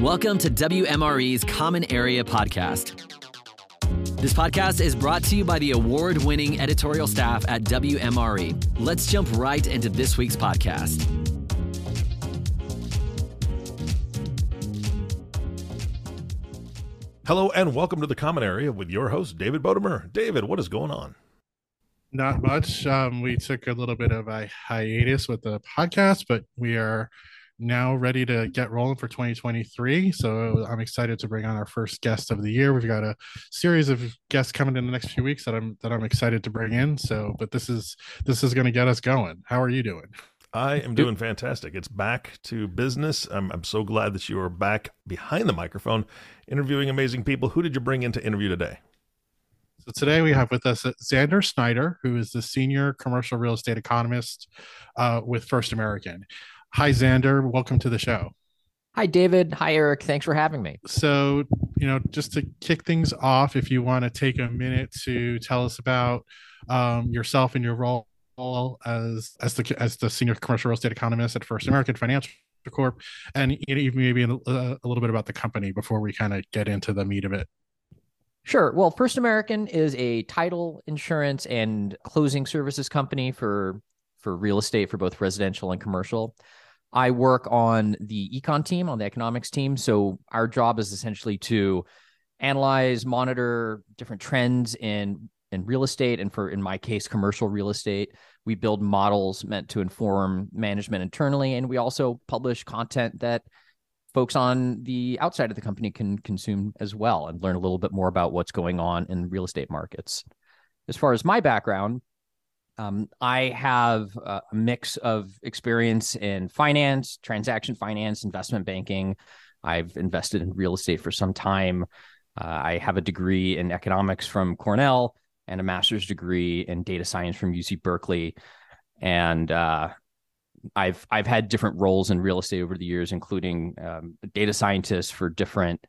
Welcome to WMRE's Common Area Podcast. This podcast is brought to you by the award winning editorial staff at WMRE. Let's jump right into this week's podcast. Hello and welcome to the Common Area with your host, David Bodamer. David, what is going on? Not much. Um, we took a little bit of a hiatus with the podcast, but we are now ready to get rolling for 2023. So I'm excited to bring on our first guest of the year. We've got a series of guests coming in the next few weeks that I'm that I'm excited to bring in. So, but this is this is going to get us going. How are you doing? I am doing fantastic. It's back to business. I'm, I'm so glad that you are back behind the microphone interviewing amazing people. Who did you bring in to interview today? So today we have with us Xander Snyder, who is the senior commercial real estate economist uh, with First American. Hi, Xander. Welcome to the show. Hi, David. Hi, Eric. Thanks for having me. So, you know, just to kick things off, if you want to take a minute to tell us about um, yourself and your role as as the as the senior commercial real estate economist at First American Financial Corp, and even maybe a, a little bit about the company before we kind of get into the meat of it. Sure. Well, First American is a title insurance and closing services company for for real estate for both residential and commercial. I work on the econ team, on the economics team. So our job is essentially to analyze, monitor different trends in in real estate and for in my case commercial real estate we build models meant to inform management internally and we also publish content that folks on the outside of the company can consume as well and learn a little bit more about what's going on in real estate markets as far as my background um, I have a mix of experience in finance, transaction finance, investment banking. I've invested in real estate for some time. Uh, I have a degree in economics from Cornell and a master's degree in data science from UC Berkeley. And uh, I've I've had different roles in real estate over the years, including um, data scientists for different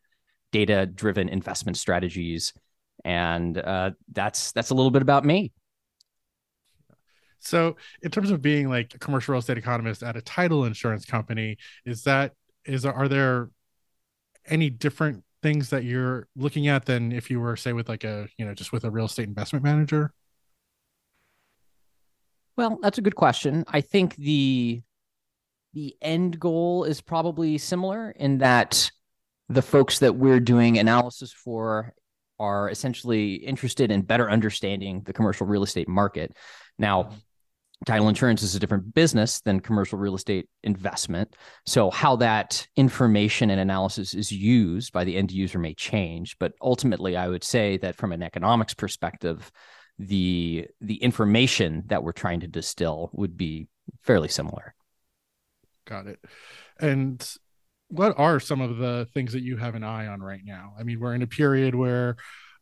data driven investment strategies. And uh, that's that's a little bit about me. So, in terms of being like a commercial real estate economist at a title insurance company, is that is are there any different things that you're looking at than if you were say with like a you know just with a real estate investment manager? Well, that's a good question. I think the the end goal is probably similar in that the folks that we're doing analysis for are essentially interested in better understanding the commercial real estate market. Now, title insurance is a different business than commercial real estate investment. So, how that information and analysis is used by the end user may change. But ultimately, I would say that from an economics perspective, the the information that we're trying to distill would be fairly similar. Got it. And what are some of the things that you have an eye on right now? I mean, we're in a period where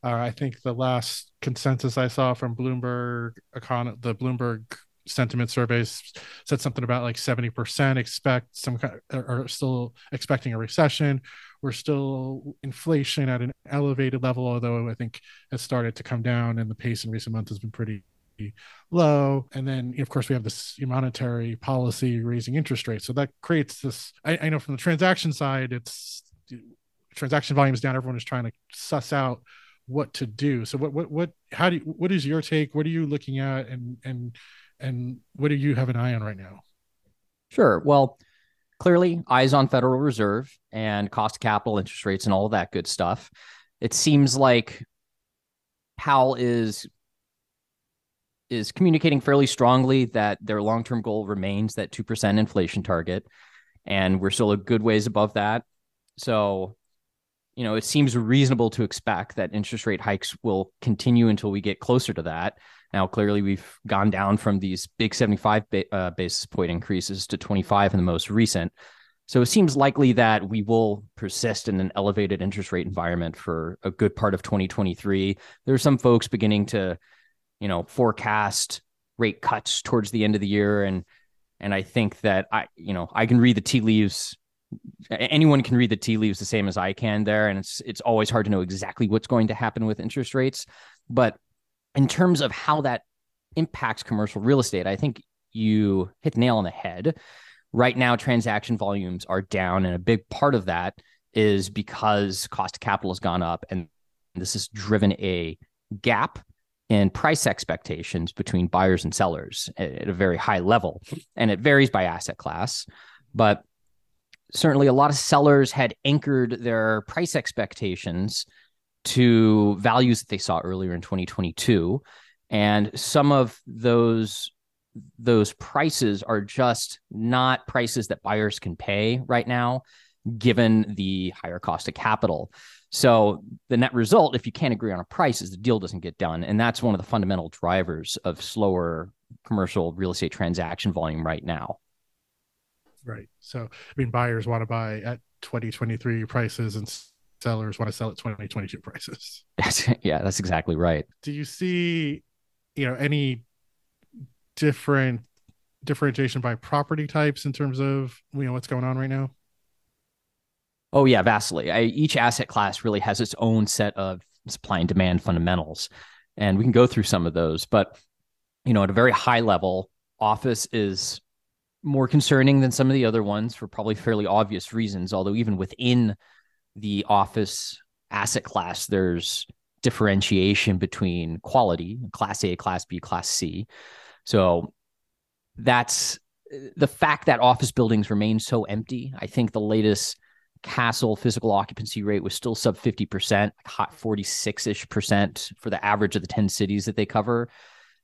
uh, I think the last consensus I saw from Bloomberg, econ- the Bloomberg sentiment surveys said something about like 70% expect some kind of, are still expecting a recession. We're still inflation at an elevated level although i think has started to come down and the pace in recent months has been pretty low. And then of course we have this monetary policy raising interest rates. So that creates this i, I know from the transaction side it's transaction volume is down everyone is trying to suss out what to do. So what what what how do you, what is your take? What are you looking at? And and and what do you have an eye on right now? Sure. Well, clearly, eyes on Federal Reserve and cost of capital, interest rates, and all of that good stuff. It seems like Powell is is communicating fairly strongly that their long term goal remains that two percent inflation target, and we're still a good ways above that. So, you know, it seems reasonable to expect that interest rate hikes will continue until we get closer to that. Now, clearly, we've gone down from these big 75 ba- uh, basis point increases to 25 in the most recent. So it seems likely that we will persist in an elevated interest rate environment for a good part of 2023. There are some folks beginning to, you know, forecast rate cuts towards the end of the year, and and I think that I, you know, I can read the tea leaves. Anyone can read the tea leaves the same as I can there, and it's it's always hard to know exactly what's going to happen with interest rates, but in terms of how that impacts commercial real estate, I think you hit the nail on the head. Right now, transaction volumes are down, and a big part of that is because cost of capital has gone up and this has driven a gap in price expectations between buyers and sellers at, a very high level. And it varies by asset class. But certainly a lot of sellers had anchored their price expectations to values that they saw earlier in 2022 and some of those those prices are just not prices that buyers can pay right now given the higher cost of capital. So the net result if you can't agree on a price is the deal doesn't get done. And that's one of the fundamental drivers of slower commercial real estate transaction volume right now right so i mean buyers want to buy at 2023 prices and sellers want to sell at 2022 prices yeah that's exactly right do you see you know any different differentiation by property types in terms of you know what's going on right now? Oh yeah, vastly. I, each asset class really has its own set of supply and demand fundamentals, and we can go through some of those. But you know, at a very high level, office is more concerning than some of the other ones for probably fairly obvious reasons. Although even within the office asset class, there's differentiation between quality, class A, class B, class C. So that's the fact that office buildings remain so empty. I think the latest Kastle physical occupancy rate was still sub 50%, hot 46 ish percent for the average of the 10 cities that they cover.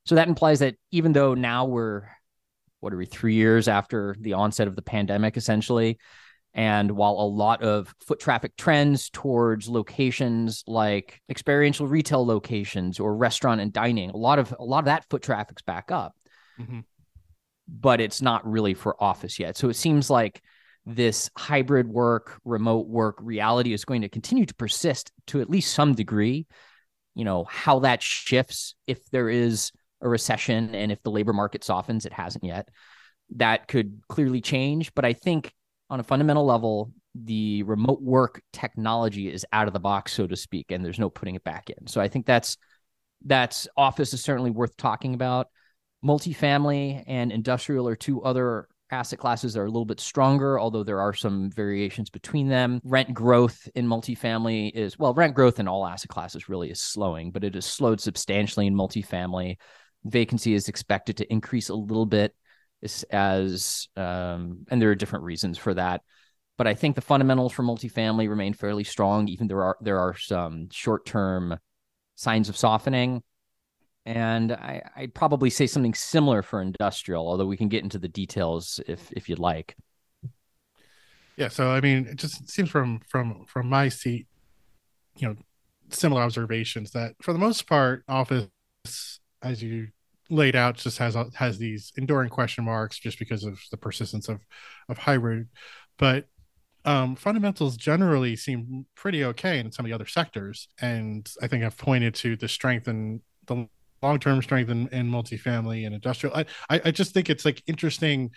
So that implies that even though now we're, what are we, three years after the onset of the pandemic, essentially, and while a lot of foot traffic trends towards locations like experiential retail locations or restaurant and dining, a lot of a lot of that foot traffic's back up. Mm-hmm. But it's not really for office yet. So it seems like this hybrid work, remote work reality is going to continue to persist to at least some degree. You know, how that shifts if there is a recession and if the labor market softens, it hasn't yet. That could clearly change. But I think on a fundamental level, the remote work technology is out of the box, so to speak, and there's no putting it back in. So I think that's that's office is certainly worth talking about. Multifamily and industrial are two other asset classes that are a little bit stronger, although there are some variations between them. Rent growth in multifamily is well, rent growth in all asset classes really is slowing, but it has slowed substantially in multifamily. Vacancy is expected to increase a little bit as um, and there are different reasons for that. But i think the fundamentals for multifamily remain fairly strong even there are there are some short-term signs of softening. And I, i'd probably say something similar for industrial although we can get into the details if if you'd like. Yeah so i mean it just seems from from from my seat you know similar observations that for the most part office as you laid out just has has these enduring question marks just because of the persistence of of hybrid. But um, fundamentals generally seem pretty okay in some of the other sectors. And i think i've pointed to the strength and the long-term strength in, in multifamily and industrial. I, I just think it's like interesting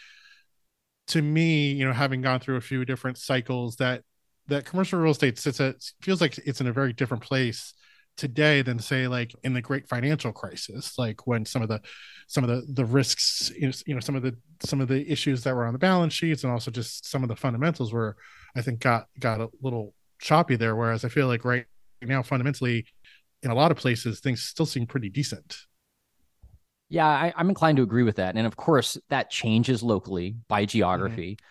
to me you know having gone through a few different cycles that that commercial real estate sits at feels like it's in a very different place today than say like in the great financial crisis like when some of the some of the the risks you know some of the some of the issues that were on the balance sheets and also just some of the fundamentals were i think got got a little choppy there. Whereas i feel like right now fundamentally in a lot of places things still seem pretty decent. Yeah I, am inclined to agree with that. And of course that changes locally by geography. mm-hmm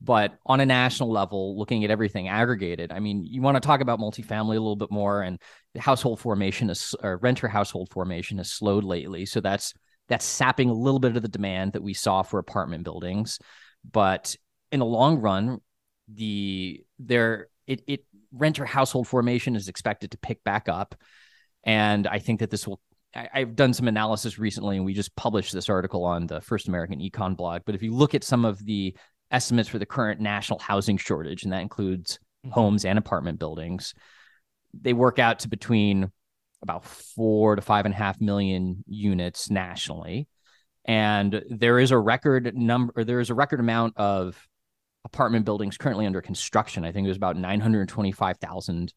but on a national level looking at everything aggregated i mean you want to talk about multifamily a little bit more and household formation is or renter household formation has slowed lately. So that's that's sapping a little bit of the demand that we saw for apartment buildings. But in the long run the there it, it renter household formation is expected to pick back up. And i think that this will I, have done some analysis recently, and we just published this article on the First American Econ blog. But if you look at some of the estimates for the current national housing shortage, and that includes mm-hmm. homes and apartment buildings. They work out to between about four to five and a half million units nationally. And there is a record number, or there is a record amount of apartment buildings currently under construction. I think there's about 925,000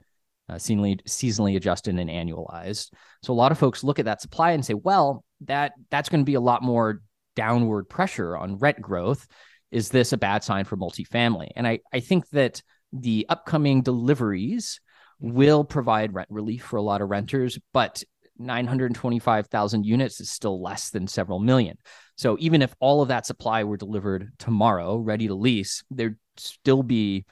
uh, seasonally, seasonally adjusted and annualized. So a lot of folks look at that supply and say, well, that that's going to be a lot more downward pressure on rent growth is this a bad sign for multifamily? And I, I think that the upcoming deliveries will provide rent relief for a lot of renters, but 925,000 units is still less than several million. So even if all of that supply were delivered tomorrow, ready to lease, there'd still be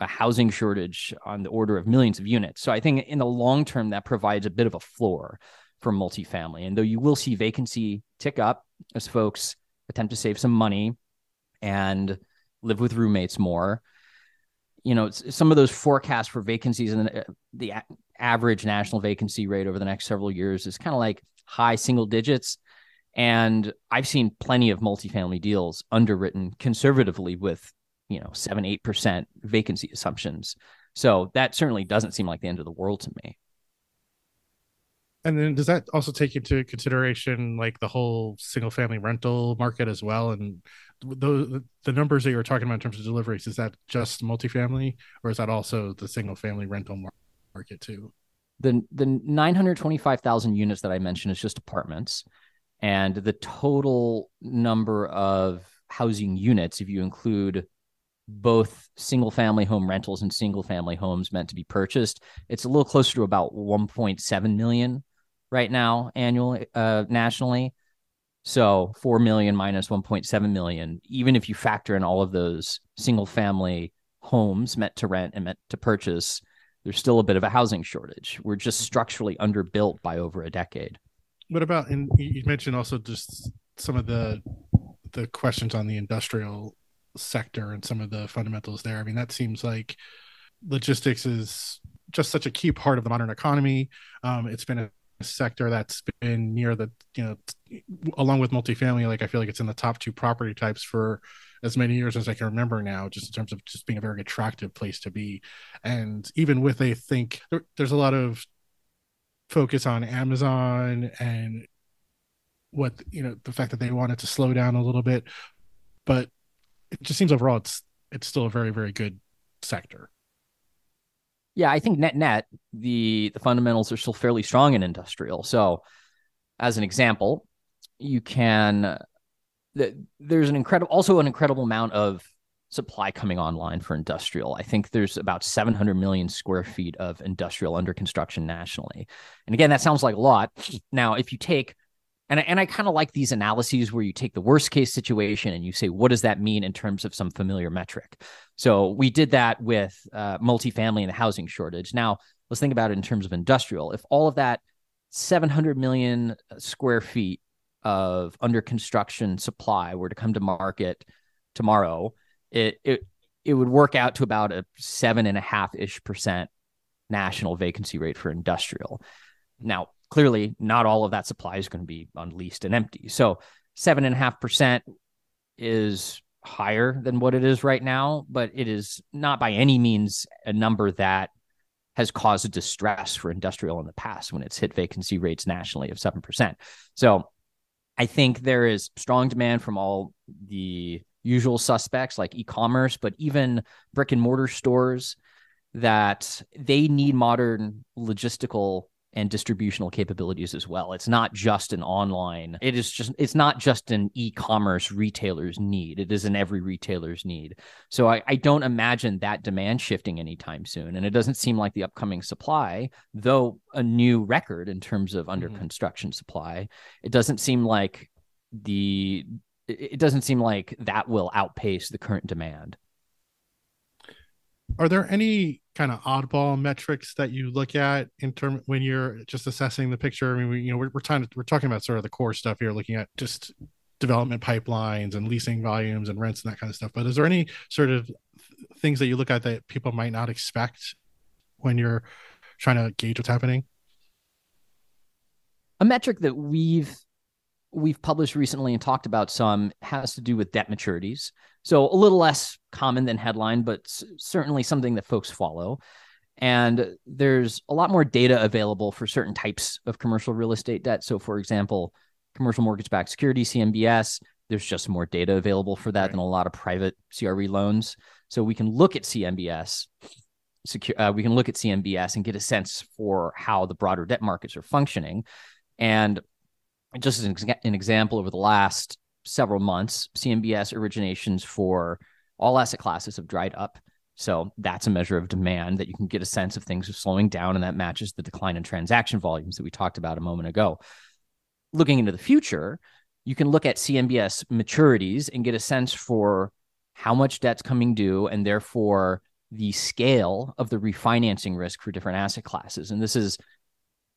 a housing shortage on the order of millions of units. So I think in the long term, that provides a bit of a floor for multifamily. And though you will see vacancy tick up as folks attempt to save some money and live with roommates more, you know, some of those forecasts for vacancies and uh, the, the average national vacancy rate over the next several years is kind of like high single digits. And I've seen plenty of multifamily deals underwritten conservatively with you know, seven, eight percent vacancy assumptions. So that certainly doesn't seem like the end of the world to me. And then does that also take into consideration like the whole single family rental market as well? And those the numbers that you were talking about in terms of deliveries, is that just multifamily or is that also the single family rental market too? The the 925,000 units that I mentioned is just apartments. And the total number of housing units, if you include both single family home rentals and single family homes meant to be purchased. It's a little closer to about 1.7 million right now annually uh, nationally. So 4 million minus 1.7 million, even if you factor in all of those single family homes meant to rent and meant to purchase, there's still a bit of a housing shortage. We're just structurally underbuilt by over a decade. What about and you mentioned also just some of the the questions on the industrial sector and some of the fundamentals there. I mean, that seems like logistics is just such a key part of the modern economy. Um, it's been a sector that's been near the you know along with multifamily like i feel like it's in the top two property types for as many years as i can remember now just in terms of just being a very attractive place to be and even with i think there, there's a lot of focus on amazon and what you know the fact that they wanted to slow down a little bit but it just seems overall it's it's still a very very good sector. Yeah, I think net net the the fundamentals are still fairly strong in industrial. So, as an example, you can there's an incredible also an incredible amount of supply coming online for industrial. I think there's about 700 million square feet of industrial under construction nationally. And again, that sounds like a lot. Now, if you take and I, and I kind of like these analyses where you take the worst case situation and you say, what does that mean in terms of some familiar metric? So we did that with uh, multifamily and the housing shortage. Now let's think about it in terms of industrial. If all of that 700 million square feet of under construction supply were to come to market tomorrow, it it it would work out to about a seven and a half ish percent national vacancy rate for industrial. Now, clearly not all of that supply is going to be unleased and empty. So seven and a half percent is higher than what it is right now, but it is not by any means a number that has caused distress for industrial in the past when it's hit vacancy rates nationally of 7%. So I think there is strong demand from all the usual suspects like e-commerce, but even brick and mortar stores that they need modern logistical and distributional capabilities as well. It's not just an online. It is just it's not just an e-commerce retailer's need. It is an every retailer's need. So I, I don't imagine that demand shifting anytime soon. And it doesn't seem like the upcoming supply, though a new record in terms of under mm-hmm. construction supply, it doesn't seem like the it doesn't seem like that will outpace the current demand. Are there any kind of oddball metrics that you look at in term when you're just assessing the picture? I mean, we, you know, we're, we're trying to, we're talking about sort of the core stuff here, looking at just development pipelines and leasing volumes and rents and that kind of stuff. But is there any sort of things that you look at that people might not expect when you're trying to gauge what's happening? A metric that we've we've published recently and talked about some has to do with debt maturities. So a little less common than headline, but certainly something that folks follow. And there's a lot more data available for certain types of commercial real estate debt. So, for example, commercial mortgage backed security, CMBS, there's just more data available for that right. than a lot of private CRE loans. So, we can look at CMBS. Secure, uh, we can look at CMBS and get a sense for how the broader debt markets are functioning. And just as an, an example, over the last several months, CMBS originations for all asset classes have dried up. So that's a measure of demand that you can get a sense of things are slowing down, and that matches the decline in transaction volumes that we talked about a moment ago. Looking into the future, you can look at CMBS maturities and get a sense for how much debt's coming due and therefore the scale of the refinancing risk for different asset classes. And this is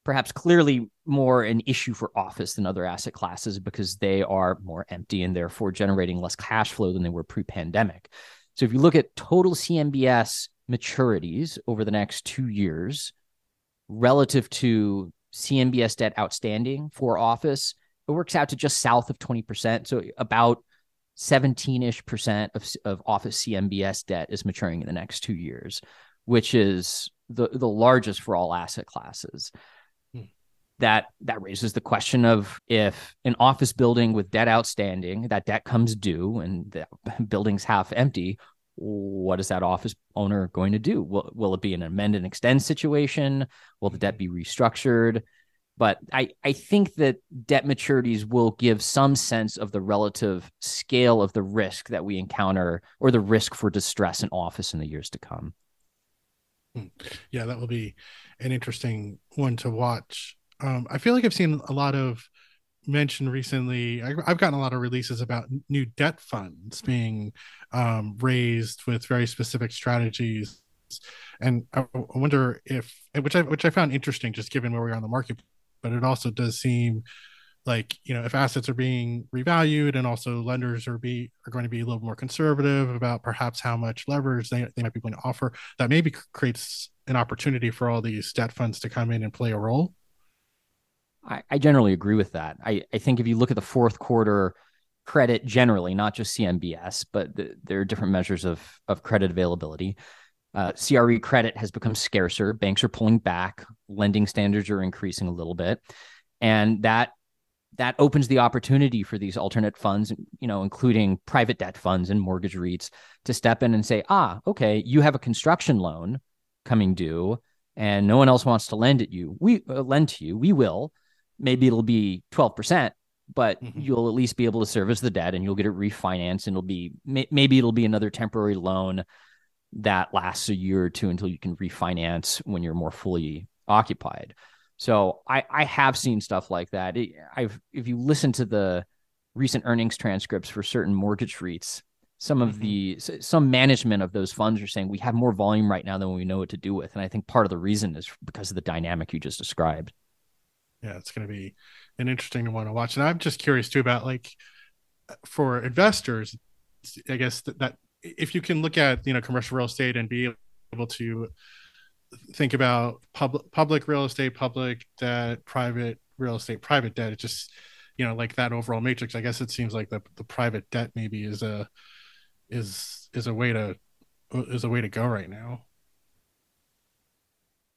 perhaps clearly more an issue for office than other asset classes because they are more empty and therefore generating less cash flow than they were pre pandemic. So if you look at total CMBS maturities over the next two years relative to CMBS debt outstanding for office, it works out to just south of 20%. So about 17 ish percent of, of office CMBS debt is maturing in the next two years, which is the, the largest for all asset classes. That that raises the question of if an office building with debt outstanding, that debt comes due and the building's half empty, what is that office owner going to do? Will, will it be an amend and extend situation? Will the debt be restructured? But I, I think that debt maturities will give some sense of the relative scale of the risk that we encounter or the risk for distress in office in the years to come. Hmm. Yeah, that will be an interesting one to watch. Um, I feel like I've seen a lot of mention recently. I, have gotten a lot of releases about new debt funds being um, raised with very specific strategies, and I, I wonder if, which I which I found interesting, just given where we are on the market but it also does seem like you know if assets are being revalued and also lenders are be are going to be a little more conservative about perhaps how much leverage they, they might be willing to offer that maybe creates an opportunity for all these debt funds to come in and play a role i, I generally agree with that I, I think if you look at the fourth quarter credit generally not just cmbs but the, there are different measures of of credit availability uh, CRE credit has become scarcer. Banks are pulling back. Lending standards are increasing a little bit, and that that opens the opportunity for these alternate funds, you know, including private debt funds and mortgage REITs, to step in and say, ah, okay, you have a construction loan coming due, and no one else wants to lend it you. We uh, lend to you. We will. Maybe it'll be twelve percent, but mm-hmm. you'll at least be able to service the debt, and you'll get it refinanced, and it'll be maybe it'll be another temporary loan that lasts a year or two until you can refinance when you're more fully occupied. So I, I have seen stuff like that. It, I've if you listen to the recent earnings transcripts for certain mortgage REITs, some of mm-hmm. the some management of those funds are saying we have more volume right now than we know what to do with, and I think part of the reason is because of the dynamic you just described. Yeah, it's going to be an interesting one to watch, and I'm just curious too about like for investors. I guess that, that if you can look at you know commercial real estate and be able to think about public public real estate, public debt, private real estate, private debt, it just you know like that overall matrix. I guess it seems like the the private debt maybe is a is is a way to is a way to go right now.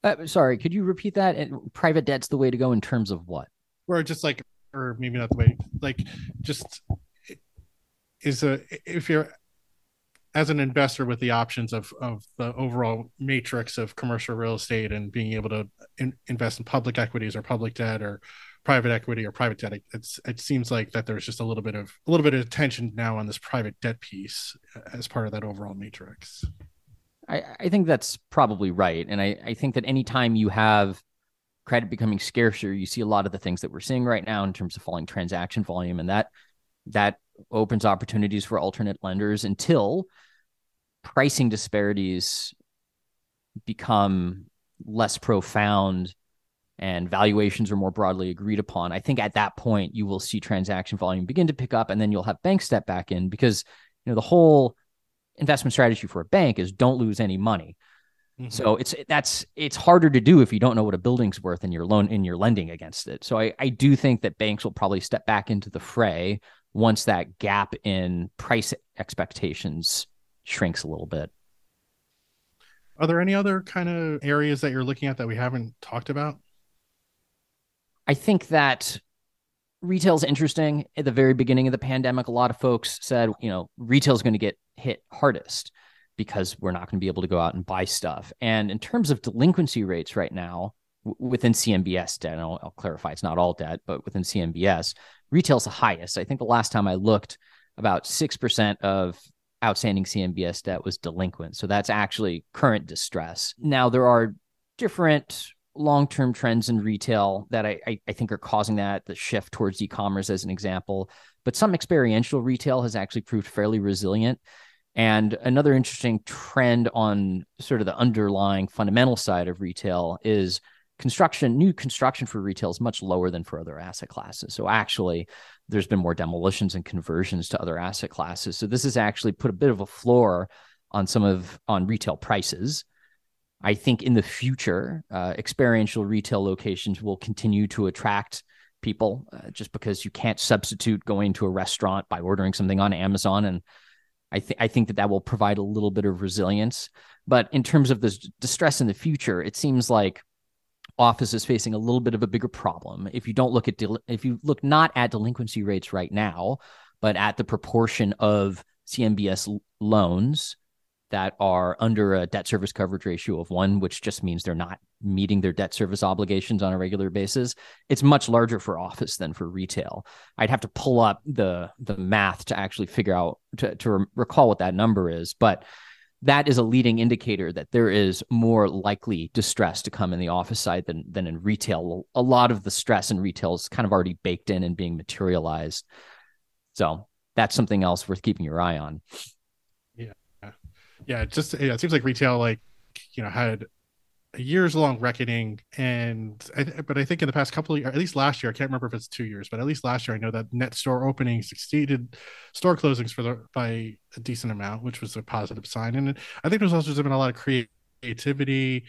Uh, sorry, could you repeat that? And private debt's the way to go in terms of what? Or just like, or maybe not the way, like, just is a if you're as an investor with the options of of the overall matrix of commercial real estate and being able to in, invest in public equities or public debt or private equity or private debt it's it seems like that there's just a little bit of a little bit of attention now on this private debt piece as part of that overall matrix i i think that's probably right. And i i think that anytime you have credit becoming scarcer you see a lot of the things that we're seeing right now in terms of falling transaction volume and that that opens opportunities for alternate lenders until pricing disparities become less profound and valuations are more broadly agreed upon, I think at that point you will see transaction volume begin to pick up, and then you'll have banks step back in because you know the whole investment strategy for a bank is don't lose any money. Mm-hmm. So it's that's it's harder to do if you don't know what a building's worth in your loan in your lending against it. So I, I do think that banks will probably step back into the fray once that gap in price expectations shrinks a little bit. Are there any other kind of areas that you're looking at that we haven't talked about? I think that retail's interesting. At the very beginning of the pandemic, a lot of folks said, you know, retail's going to get hit hardest because we're not going to be able to go out and buy stuff. And in terms of delinquency rates right now, within CMBS debt, I'll, I'll, clarify it's not all debt, but within CMBS, retail's the highest. I think the last time I looked, about 6% of outstanding CMBS debt was delinquent. So that's actually current distress. Now, there are different long term trends in retail that I, I, I, think are causing that, the shift towards e commerce, as an example. But some experiential retail has actually proved fairly resilient. And another interesting trend on sort of the underlying fundamental side of retail is construction, new construction for retail is much lower than for other asset classes. So actually, there's been more demolitions and conversions to other asset classes. So this has actually put a bit of a floor on some of on retail prices. I think in the future, uh, experiential retail locations will continue to attract people uh, just because you can't substitute going to a restaurant by ordering something on Amazon. And I think I think that that will provide a little bit of resilience. But in terms of this distress in the future, it seems like office is facing a little bit of a bigger problem. If you don't look at del- if you look not at delinquency rates right now, but at the proportion of CMBS loans that are under a debt service coverage ratio of one, which just means they're not meeting their debt service obligations on a regular basis, it's much larger for office than for retail. I'd have to pull up the the math to actually figure out to, to re- recall what that number is, but that is a leading indicator that there is more likely distress to come in the office side than than in retail. A lot of the stress in retail is kind of already baked in and being materialized. So that's something else worth keeping your eye on. Yeah, yeah. Just yeah, it seems like retail, like you know, had years long reckoning and I, but i think in the past couple of years at least last year i can't remember if it's two years but at least last year i know that net store openings exceeded store closings for the by a decent amount which was a positive sign. And i think there's also been a lot of creativity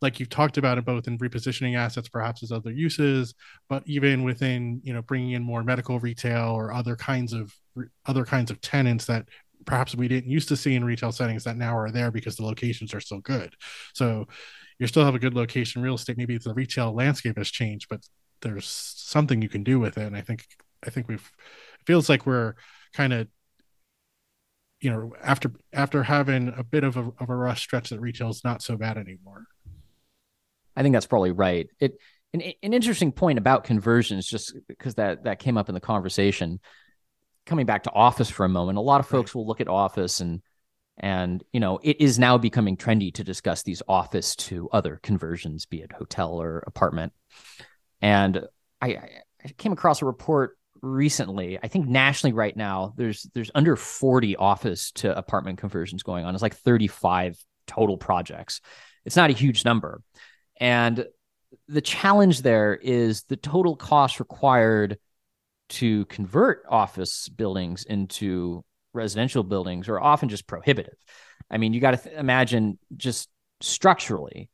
like you've talked about it both in repositioning assets perhaps as other uses but even within you know bringing in more medical retail or other kinds of other kinds of tenants that perhaps we didn't used to see in retail settings that now are there because the locations are so good. So you still have a good location real estate maybe the retail landscape has changed but there's something you can do with it. And i think i think we've it feels like we're kind of you know after after having a bit of a, of a rush stretch that retail is not so bad anymore. I think that's probably right. It an, an interesting point about conversions just because that that came up in the conversation. Coming back to office for a moment a lot of folks right. will look at office and and, you know, it is now becoming trendy to discuss these office to other conversions, be it hotel or apartment. And I, I came across a report recently. I think nationally right now, there's there's under 40 office to apartment conversions going on. It's like 35 total projects. It's not a huge number. And the challenge there is the total cost required to convert office buildings into residential buildings are often just prohibitive. I mean, you got to th- imagine just structurally,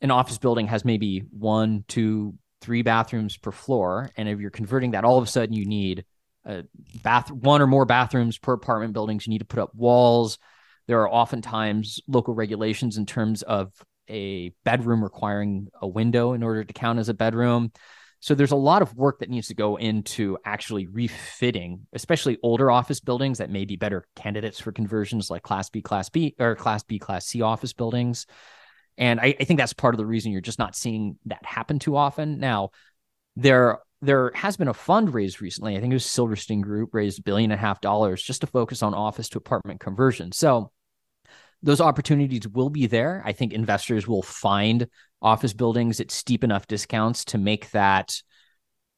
an office building has maybe one, two, three bathrooms per floor, and if you're converting that, all of a sudden you need a bath, one or more bathrooms per apartment buildings. You need to put up walls. There are oftentimes local regulations in terms of a bedroom requiring a window in order to count as a bedroom. So there's a lot of work that needs to go into actually refitting, especially older office buildings that may be better candidates for conversions like Class B, Class B, or Class B, Class C office buildings. And I, I think that's part of the reason you're just not seeing that happen too often. Now, there there has been a fund raised recently. I think it was Silverstein Group raised a billion and a half dollars just to focus on office to apartment conversion. So those opportunities will be there. I think investors will find office buildings at steep enough discounts to make that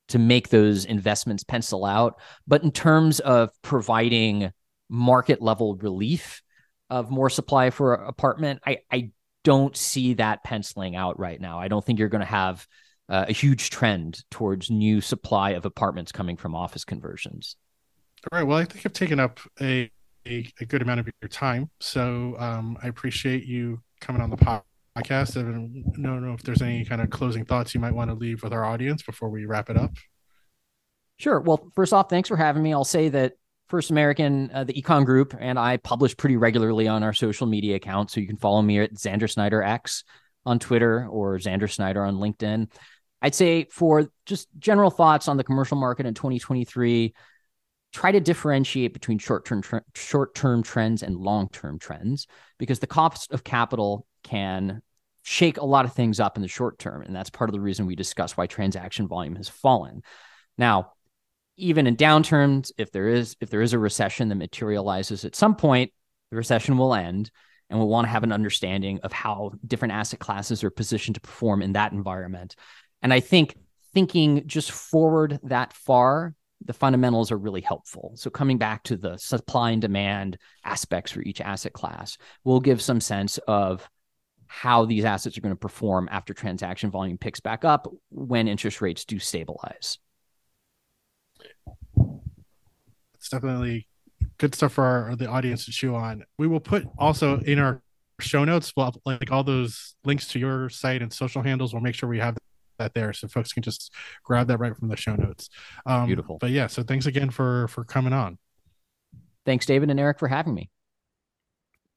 to make those investments pencil out. But in terms of providing market level relief of more supply for apartment, I, I don't see that penciling out right now. I don't think you're going to have uh, a huge trend towards new supply of apartments coming from office conversions. All right. Well, I think I've taken up a a, a good amount of your time. So um, I appreciate you coming on the podcast. I cast. I don't know if there's any kind of closing thoughts you might want to leave with our audience before we wrap it up. Sure. Well, first off, thanks for having me. I'll say that First American, uh, the Econ Group, and I publish pretty regularly on our social media accounts. So you can follow me at Xander Snyder X on Twitter or Xander Snyder on LinkedIn. I'd say for just general thoughts on the commercial market in 2023, try to differentiate between short-term short-term trends and long-term trends because the cost of capital can shake a lot of things up in the short term and that's part of the reason we discuss why transaction volume has fallen now even in downturns, if there is if there is a recession that materializes at some point, the recession will end, and we'll want to have an understanding of how different asset classes are positioned to perform in that environment. And I think thinking just forward that far, the fundamentals are really helpful. So coming back to the supply and demand aspects for each asset class will give some sense of how these assets are going to perform after transaction volume picks back up when interest rates do stabilize. It's definitely good stuff for our, the audience to chew on. We will put also in our show notes, well, like all those links to your site and social handles. We'll make sure we have that there so folks can just grab that right from the show notes. Um, Beautiful. But yeah, so thanks again for for coming on. Thanks, David and Eric, for having me.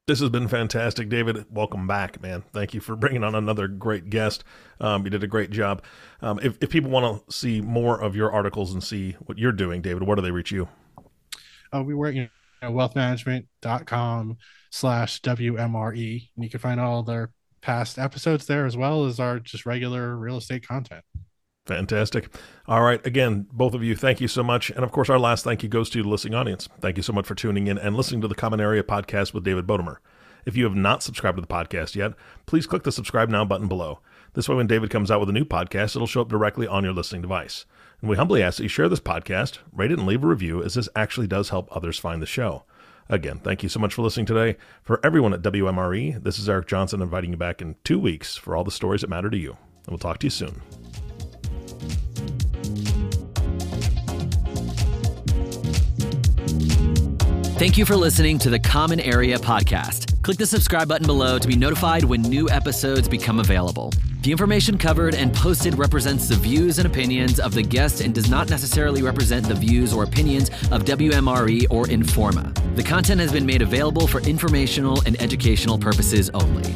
This has been fantastic, David. Welcome back, man. Thank you for bringing on another great guest. Um, you did a great job. Um, if, if people want to see more of your articles and see what you're doing, David, where do they reach you? Uh, we work at wealthmanagement.com slash WMRE, and you can find all their past episodes there as well as our just regular real estate content. Fantastic. All right. Again, both of you, thank you so much. And of course, our last thank you goes to the listening audience. Thank you so much for tuning in and listening to the Common Area podcast with David Bodamer. If you have not subscribed to the podcast yet, please click the subscribe now button below. This way, when David comes out with a new podcast, it'll show up directly on your listening device. And we humbly ask that you share this podcast, rate it, and leave a review, as this actually does help others find the show. Again, thank you so much for listening today. For everyone at WMRE, this is Eric Johnson inviting you back in two weeks for all the stories that matter to you. And we'll talk to you soon. Thank you for listening to the Common Area Podcast. Click the subscribe button below to be notified when new episodes become available. The information covered and posted represents the views and opinions of the guest and does not necessarily represent the views or opinions of WMRE or Informa. The content has been made available for informational and educational purposes only.